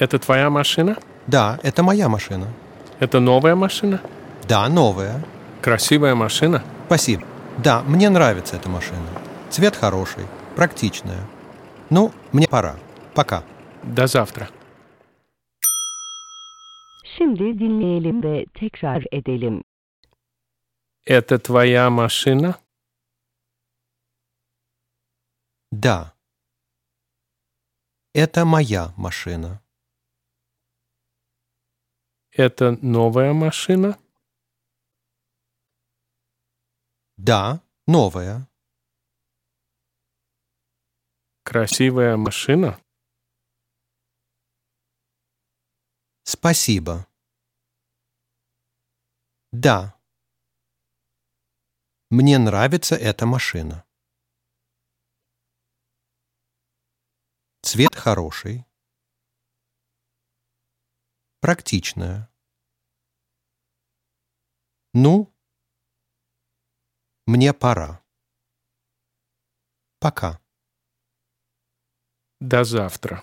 Это твоя машина? Да, это моя машина. Это новая машина? Да, новая. Красивая машина? Спасибо. Да, мне нравится эта машина. Цвет хороший, практичная. Ну, мне пора. Пока. До завтра. Şimdi dinleyelim ve tekrar edelim. Это твоя машина? Да. Это моя машина. Это новая машина? Да, новая. Красивая машина? Спасибо. Да. Мне нравится эта машина. Цвет хороший. Практичная. Ну, мне пора. Пока. До завтра.